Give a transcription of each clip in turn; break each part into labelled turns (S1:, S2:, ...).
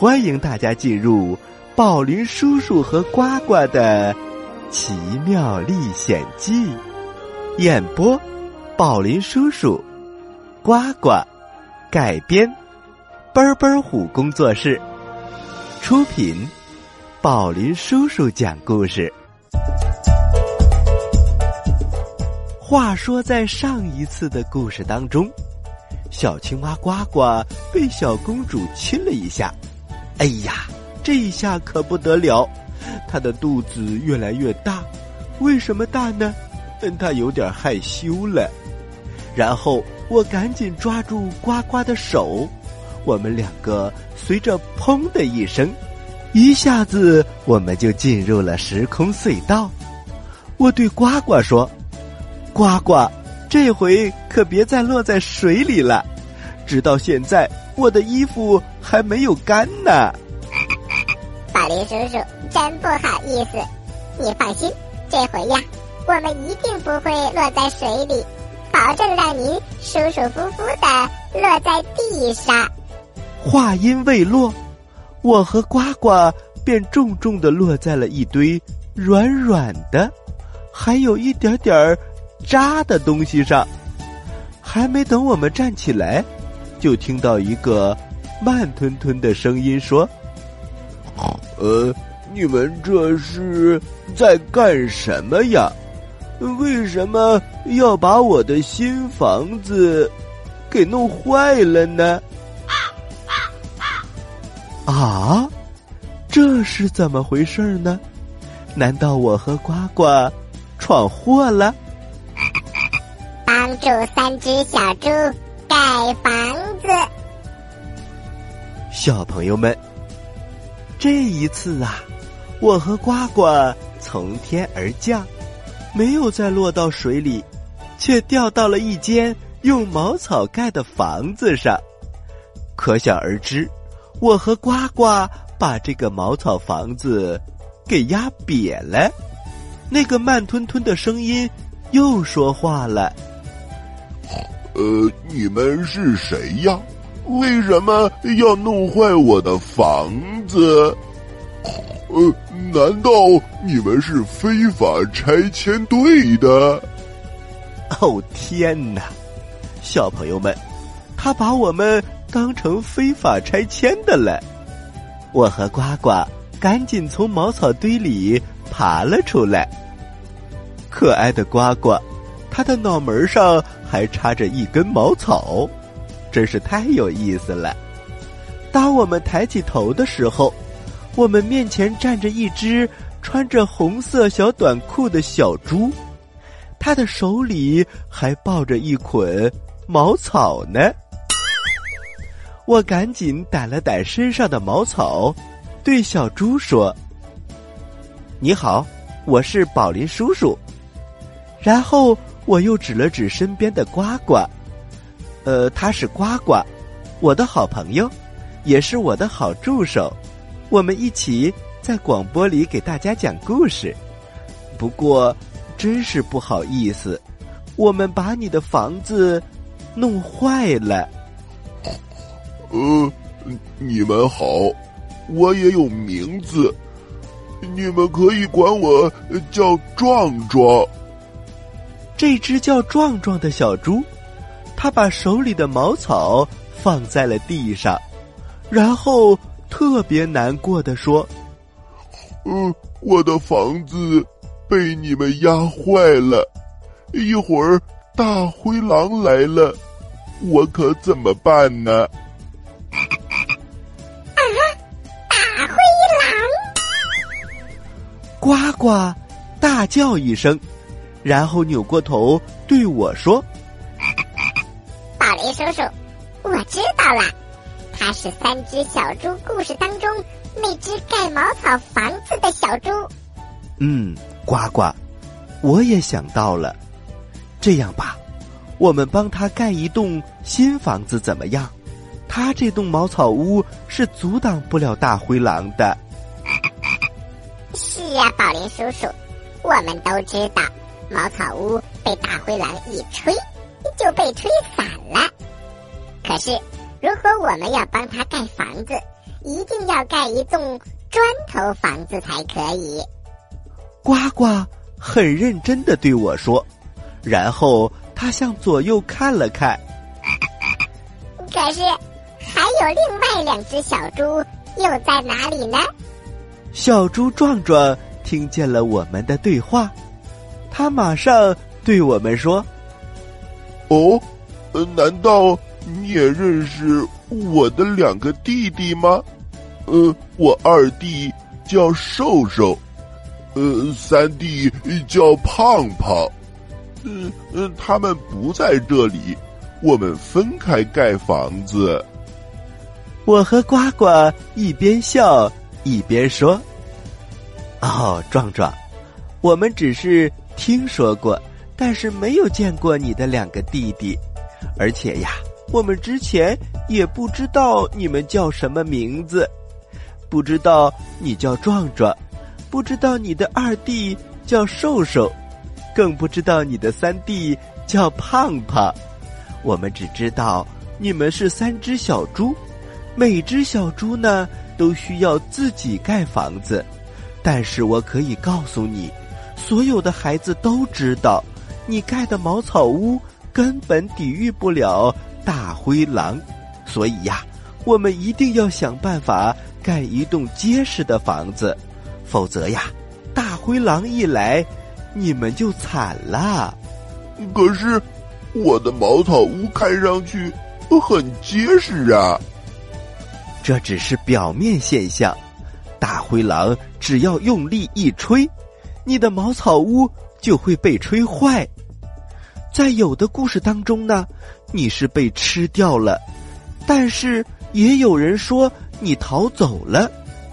S1: 欢迎大家进入宝林叔叔和呱呱的奇妙历险记。演播：宝林叔叔，呱呱改编，奔奔虎工作室出品。宝林叔叔讲故事。话说，在上一次的故事当中，小青蛙呱呱被小公主亲了一下。哎呀，这一下可不得了，他的肚子越来越大。为什么大呢？嗯，他有点害羞了。然后我赶紧抓住呱呱的手，我们两个随着“砰”的一声，一下子我们就进入了时空隧道。我对呱呱说：“呱呱，这回可别再落在水里了。直到现在，我的衣服。”还没有干呢，
S2: 宝林叔叔真不好意思。你放心，这回呀，我们一定不会落在水里，保证让您舒舒服服的落在地上。
S1: 话音未落，我和呱呱便重重的落在了一堆软软的，还有一点点儿渣的东西上。还没等我们站起来，就听到一个。慢吞吞的声音说：“
S3: 呃，你们这是在干什么呀？为什么要把我的新房子给弄坏了呢？”
S1: 啊，这是怎么回事呢？难道我和呱呱闯祸了？
S2: 帮助三只小猪盖房子。
S1: 小朋友们，这一次啊，我和呱呱从天而降，没有再落到水里，却掉到了一间用茅草盖的房子上。可想而知，我和呱呱把这个茅草房子给压瘪了。那个慢吞吞的声音又说话了：“
S3: 呃，你们是谁呀？”为什么要弄坏我的房子？呃，难道你们是非法拆迁队的？
S1: 哦天哪！小朋友们，他把我们当成非法拆迁的了。我和呱呱赶紧从茅草堆里爬了出来。可爱的呱呱，他的脑门上还插着一根茅草。真是太有意思了！当我们抬起头的时候，我们面前站着一只穿着红色小短裤的小猪，它的手里还抱着一捆茅草呢。我赶紧掸了掸身上的茅草，对小猪说：“你好，我是宝林叔叔。”然后我又指了指身边的呱呱。呃，他是呱呱，我的好朋友，也是我的好助手。我们一起在广播里给大家讲故事。不过，真是不好意思，我们把你的房子弄坏了。
S3: 呃，你们好，我也有名字，你们可以管我叫壮壮。
S1: 这只叫壮壮的小猪。他把手里的茅草放在了地上，然后特别难过的说：“
S3: 嗯，我的房子被你们压坏了，一会儿大灰狼来了，我可怎么办呢？”
S2: 啊！大灰狼！
S1: 呱呱大叫一声，然后扭过头对我说。
S2: 宝林叔叔，我知道了，他是三只小猪故事当中那只盖茅草房子的小猪。
S1: 嗯，呱呱，我也想到了。这样吧，我们帮他盖一栋新房子怎么样？他这栋茅草屋是阻挡不了大灰狼的。
S2: 是啊，宝林叔叔，我们都知道，茅草屋被大灰狼一吹。就被吹散了。可是，如果我们要帮他盖房子，一定要盖一栋砖头房子才可以。
S1: 呱呱很认真的对我说，然后他向左右看了看。
S2: 可是，还有另外两只小猪又在哪里呢？
S1: 小猪壮壮听见了我们的对话，他马上对我们说：“
S3: 哦，难道你也认识我的两个弟弟吗？呃，我二弟叫瘦瘦，呃，三弟叫胖胖。嗯嗯，他们不在这里。”我们分开盖房子。
S1: 我和呱呱一边笑一边说：“哦，壮壮，我们只是听说过，但是没有见过你的两个弟弟，而且呀，我们之前也不知道你们叫什么名字，不知道你叫壮壮，不知道你的二弟叫瘦瘦，更不知道你的三弟叫胖胖。”我们只知道你们是三只小猪，每只小猪呢都需要自己盖房子。但是我可以告诉你，所有的孩子都知道，你盖的茅草屋根本抵御不了大灰狼。所以呀，我们一定要想办法盖一栋结实的房子，否则呀，大灰狼一来，你们就惨了。
S3: 可是。我的茅草屋看上去很结实啊。
S1: 这只是表面现象，大灰狼只要用力一吹，你的茅草屋就会被吹坏。在有的故事当中呢，你是被吃掉了，但是也有人说你逃走了。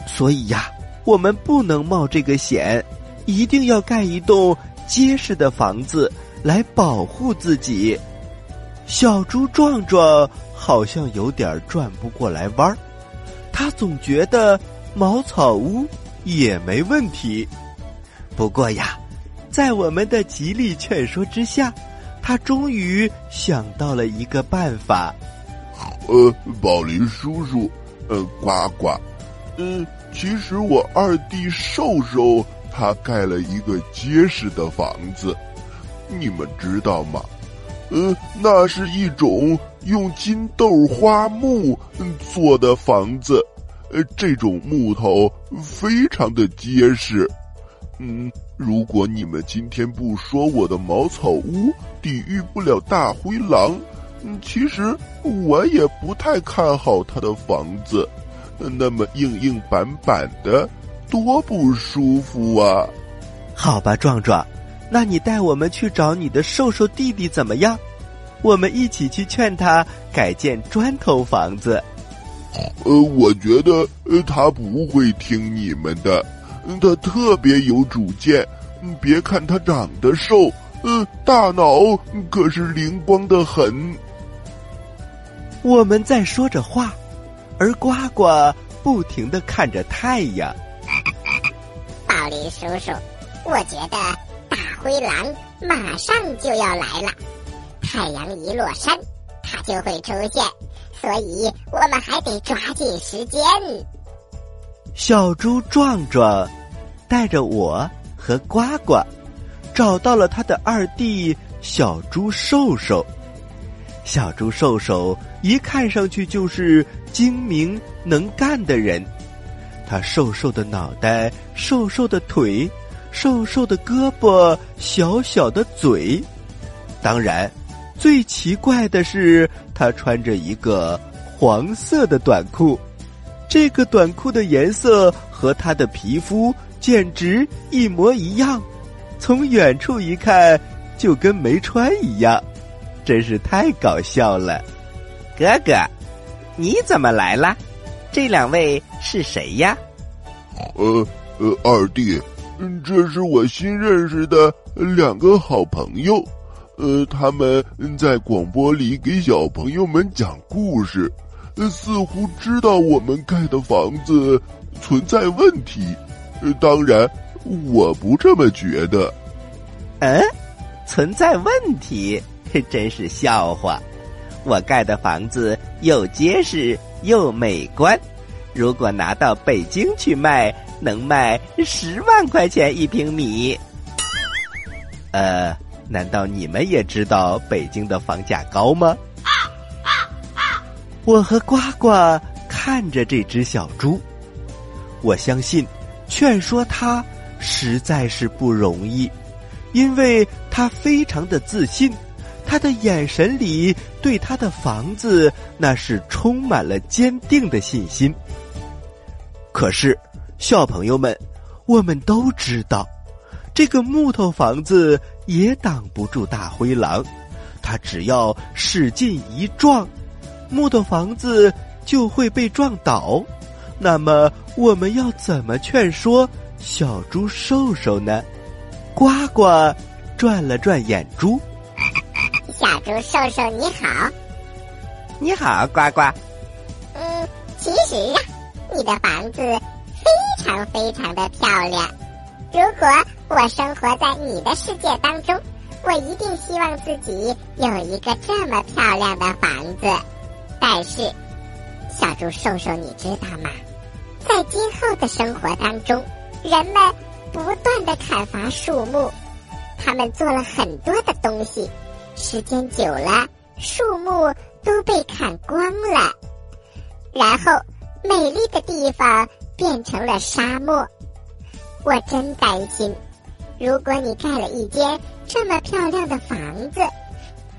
S1: 所以呀，我们不能冒这个险，一定要盖一栋结实的房子。来保护自己，小猪壮壮好像有点转不过来弯儿，他总觉得茅草屋也没问题。不过呀，在我们的极力劝说之下，他终于想到了一个办法。
S3: 呃，宝林叔叔，呃，呱呱，嗯，其实我二弟瘦瘦他盖了一个结实的房子。你们知道吗？呃，那是一种用金豆花木做的房子，呃，这种木头非常的结实。嗯，如果你们今天不说我的茅草屋抵御不了大灰狼，嗯，其实我也不太看好他的房子，那么硬硬板板的，多不舒服啊！
S1: 好吧，壮壮。那你带我们去找你的瘦瘦弟弟怎么样？我们一起去劝他改建砖头房子。
S3: 呃，我觉得呃他不会听你们的，他特别有主见。别看他长得瘦，嗯，大脑可是灵光的很。
S1: 我们在说着话，而呱呱不停的看着太阳。
S2: 宝林叔叔，我觉得大。灰狼马上就要来了，太阳一落山，它就会出现，所以我们还得抓紧时间。
S1: 小猪壮壮带着我和呱呱找到了他的二弟小猪瘦瘦。小猪瘦瘦一看上去就是精明能干的人，他瘦瘦的脑袋，瘦瘦的腿。瘦瘦的胳膊，小小的嘴，当然，最奇怪的是，他穿着一个黄色的短裤，这个短裤的颜色和他的皮肤简直一模一样，从远处一看就跟没穿一样，真是太搞笑了。哥哥，你怎么来了？这两位是谁呀？
S3: 呃呃，二弟。嗯，这是我新认识的两个好朋友，呃，他们在广播里给小朋友们讲故事，似乎知道我们盖的房子存在问题。当然，我不这么觉得。
S1: 嗯，存在问题，真是笑话。我盖的房子又结实又美观，如果拿到北京去卖，能卖十万块钱一平米。呃，难道你们也知道北京的房价高吗？我和呱呱看着这只小猪，我相信，劝说他实在是不容易，因为他非常的自信，他的眼神里对他的房子那是充满了坚定的信心。可是，小朋友们，我们都知道。这个木头房子也挡不住大灰狼，他只要使劲一撞，木头房子就会被撞倒。那么我们要怎么劝说小猪瘦瘦呢？呱呱转了转眼珠，
S2: 小猪瘦瘦你好，
S1: 你好，呱呱。
S2: 嗯，其实啊，你的房子非常非常的漂亮。如果我生活在你的世界当中，我一定希望自己有一个这么漂亮的房子。但是，小猪瘦瘦，你知道吗？在今后的生活当中，人们不断的砍伐树木，他们做了很多的东西，时间久了，树木都被砍光了，然后美丽的地方变成了沙漠。我真担心，如果你盖了一间这么漂亮的房子，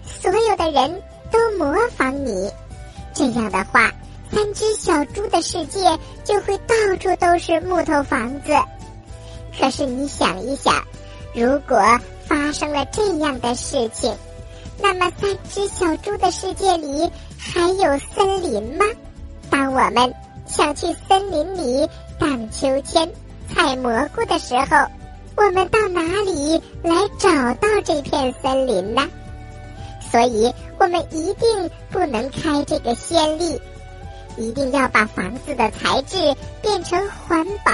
S2: 所有的人都模仿你，这样的话，三只小猪的世界就会到处都是木头房子。可是你想一想，如果发生了这样的事情，那么三只小猪的世界里还有森林吗？当我们想去森林里荡秋千。采蘑菇的时候，我们到哪里来找到这片森林呢？所以，我们一定不能开这个先例，一定要把房子的材质变成环保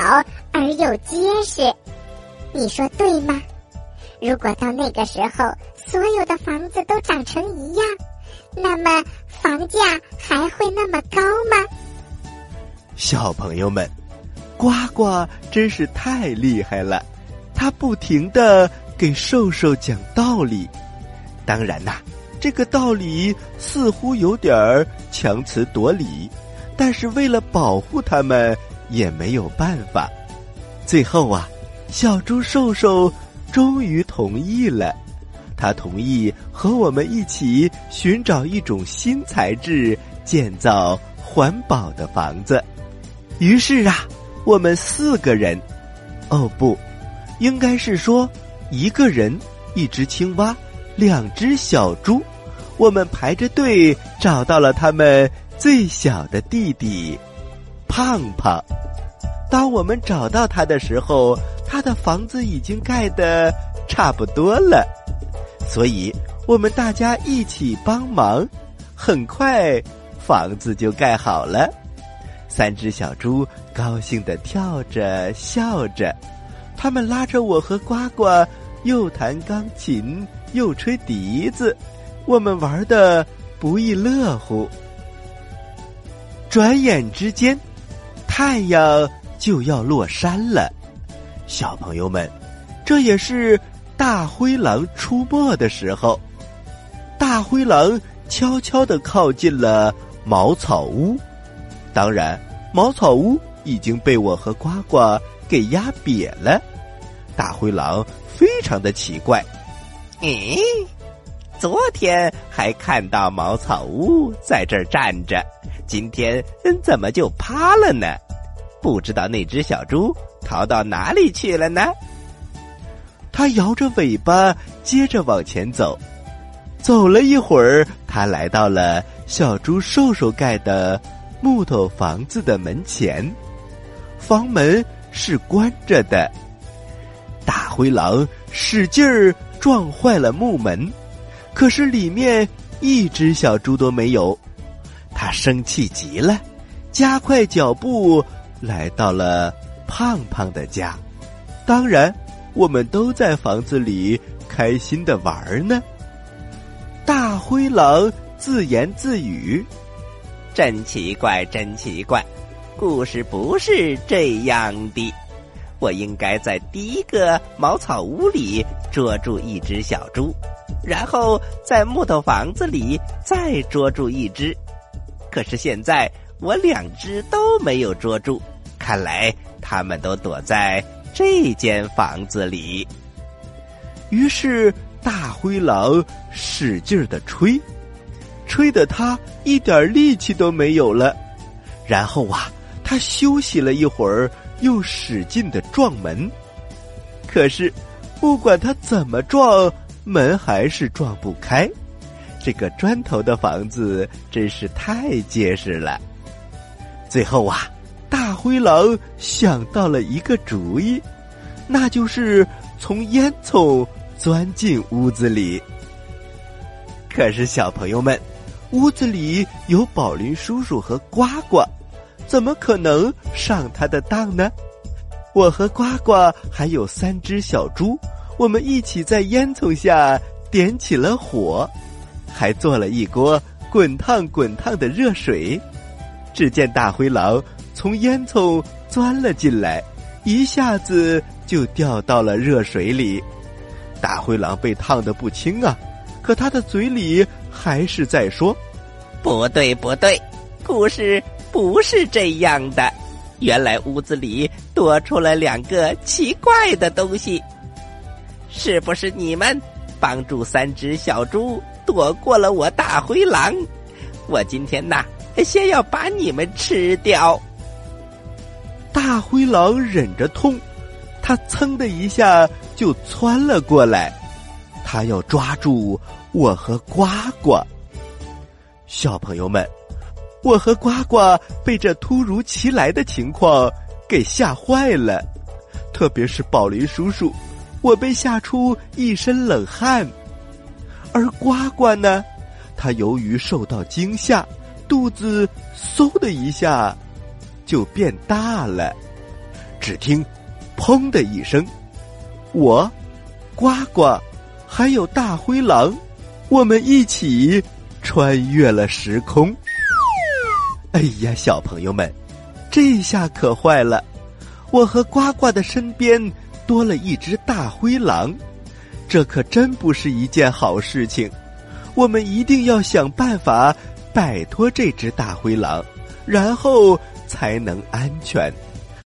S2: 而又结实。你说对吗？如果到那个时候，所有的房子都长成一样，那么房价还会那么高吗？
S1: 小朋友们。呱呱真是太厉害了，他不停的给瘦瘦讲道理。当然呐，这个道理似乎有点儿强词夺理，但是为了保护他们，也没有办法。最后啊，小猪瘦瘦终于同意了，他同意和我们一起寻找一种新材质，建造环保的房子。于是啊。我们四个人，哦不，应该是说一个人，一只青蛙，两只小猪。我们排着队找到了他们最小的弟弟胖胖。当我们找到他的时候，他的房子已经盖的差不多了，所以我们大家一起帮忙，很快房子就盖好了。三只小猪高兴的跳着笑着，他们拉着我和呱呱，又弹钢琴又吹笛子，我们玩的不亦乐乎。转眼之间，太阳就要落山了，小朋友们，这也是大灰狼出没的时候。大灰狼悄悄的靠近了茅草屋。当然，茅草屋已经被我和呱呱给压瘪了。大灰狼非常的奇怪，咦，昨天还看到茅草屋在这儿站着，今天怎么就趴了呢？不知道那只小猪逃到哪里去了呢？它摇着尾巴，接着往前走。走了一会儿，它来到了小猪瘦瘦盖的。木头房子的门前，房门是关着的。大灰狼使劲儿撞坏了木门，可是里面一只小猪都没有。他生气极了，加快脚步来到了胖胖的家。当然，我们都在房子里开心的玩呢。大灰狼自言自语。真奇怪，真奇怪！故事不是这样的。我应该在第一个茅草屋里捉住一只小猪，然后在木头房子里再捉住一只。可是现在我两只都没有捉住，看来他们都躲在这间房子里。于是大灰狼使劲的吹，吹得他一点力气都没有了。然后啊，他休息了一会儿。又使劲的撞门，可是不管他怎么撞，门还是撞不开。这个砖头的房子真是太结实了。最后啊，大灰狼想到了一个主意，那就是从烟囱钻进屋子里。可是小朋友们，屋子里有宝林叔叔和呱呱。怎么可能上他的当呢？我和呱呱还有三只小猪，我们一起在烟囱下点起了火，还做了一锅滚烫滚烫的热水。只见大灰狼从烟囱钻了进来，一下子就掉到了热水里。大灰狼被烫得不轻啊，可他的嘴里还是在说：“不对，不对，故事。”不是这样的，原来屋子里多出了两个奇怪的东西。是不是你们帮助三只小猪躲过了我大灰狼？我今天呐，先要把你们吃掉。大灰狼忍着痛，他噌的一下就窜了过来，他要抓住我和呱呱。小朋友们。我和呱呱被这突如其来的情况给吓坏了，特别是宝林叔叔，我被吓出一身冷汗。而呱呱呢，它由于受到惊吓，肚子嗖的一下就变大了。只听“砰”的一声，我、呱呱还有大灰狼，我们一起穿越了时空。哎呀，小朋友们，这下可坏了！我和呱呱的身边多了一只大灰狼，这可真不是一件好事情。我们一定要想办法摆脱这只大灰狼，然后才能安全。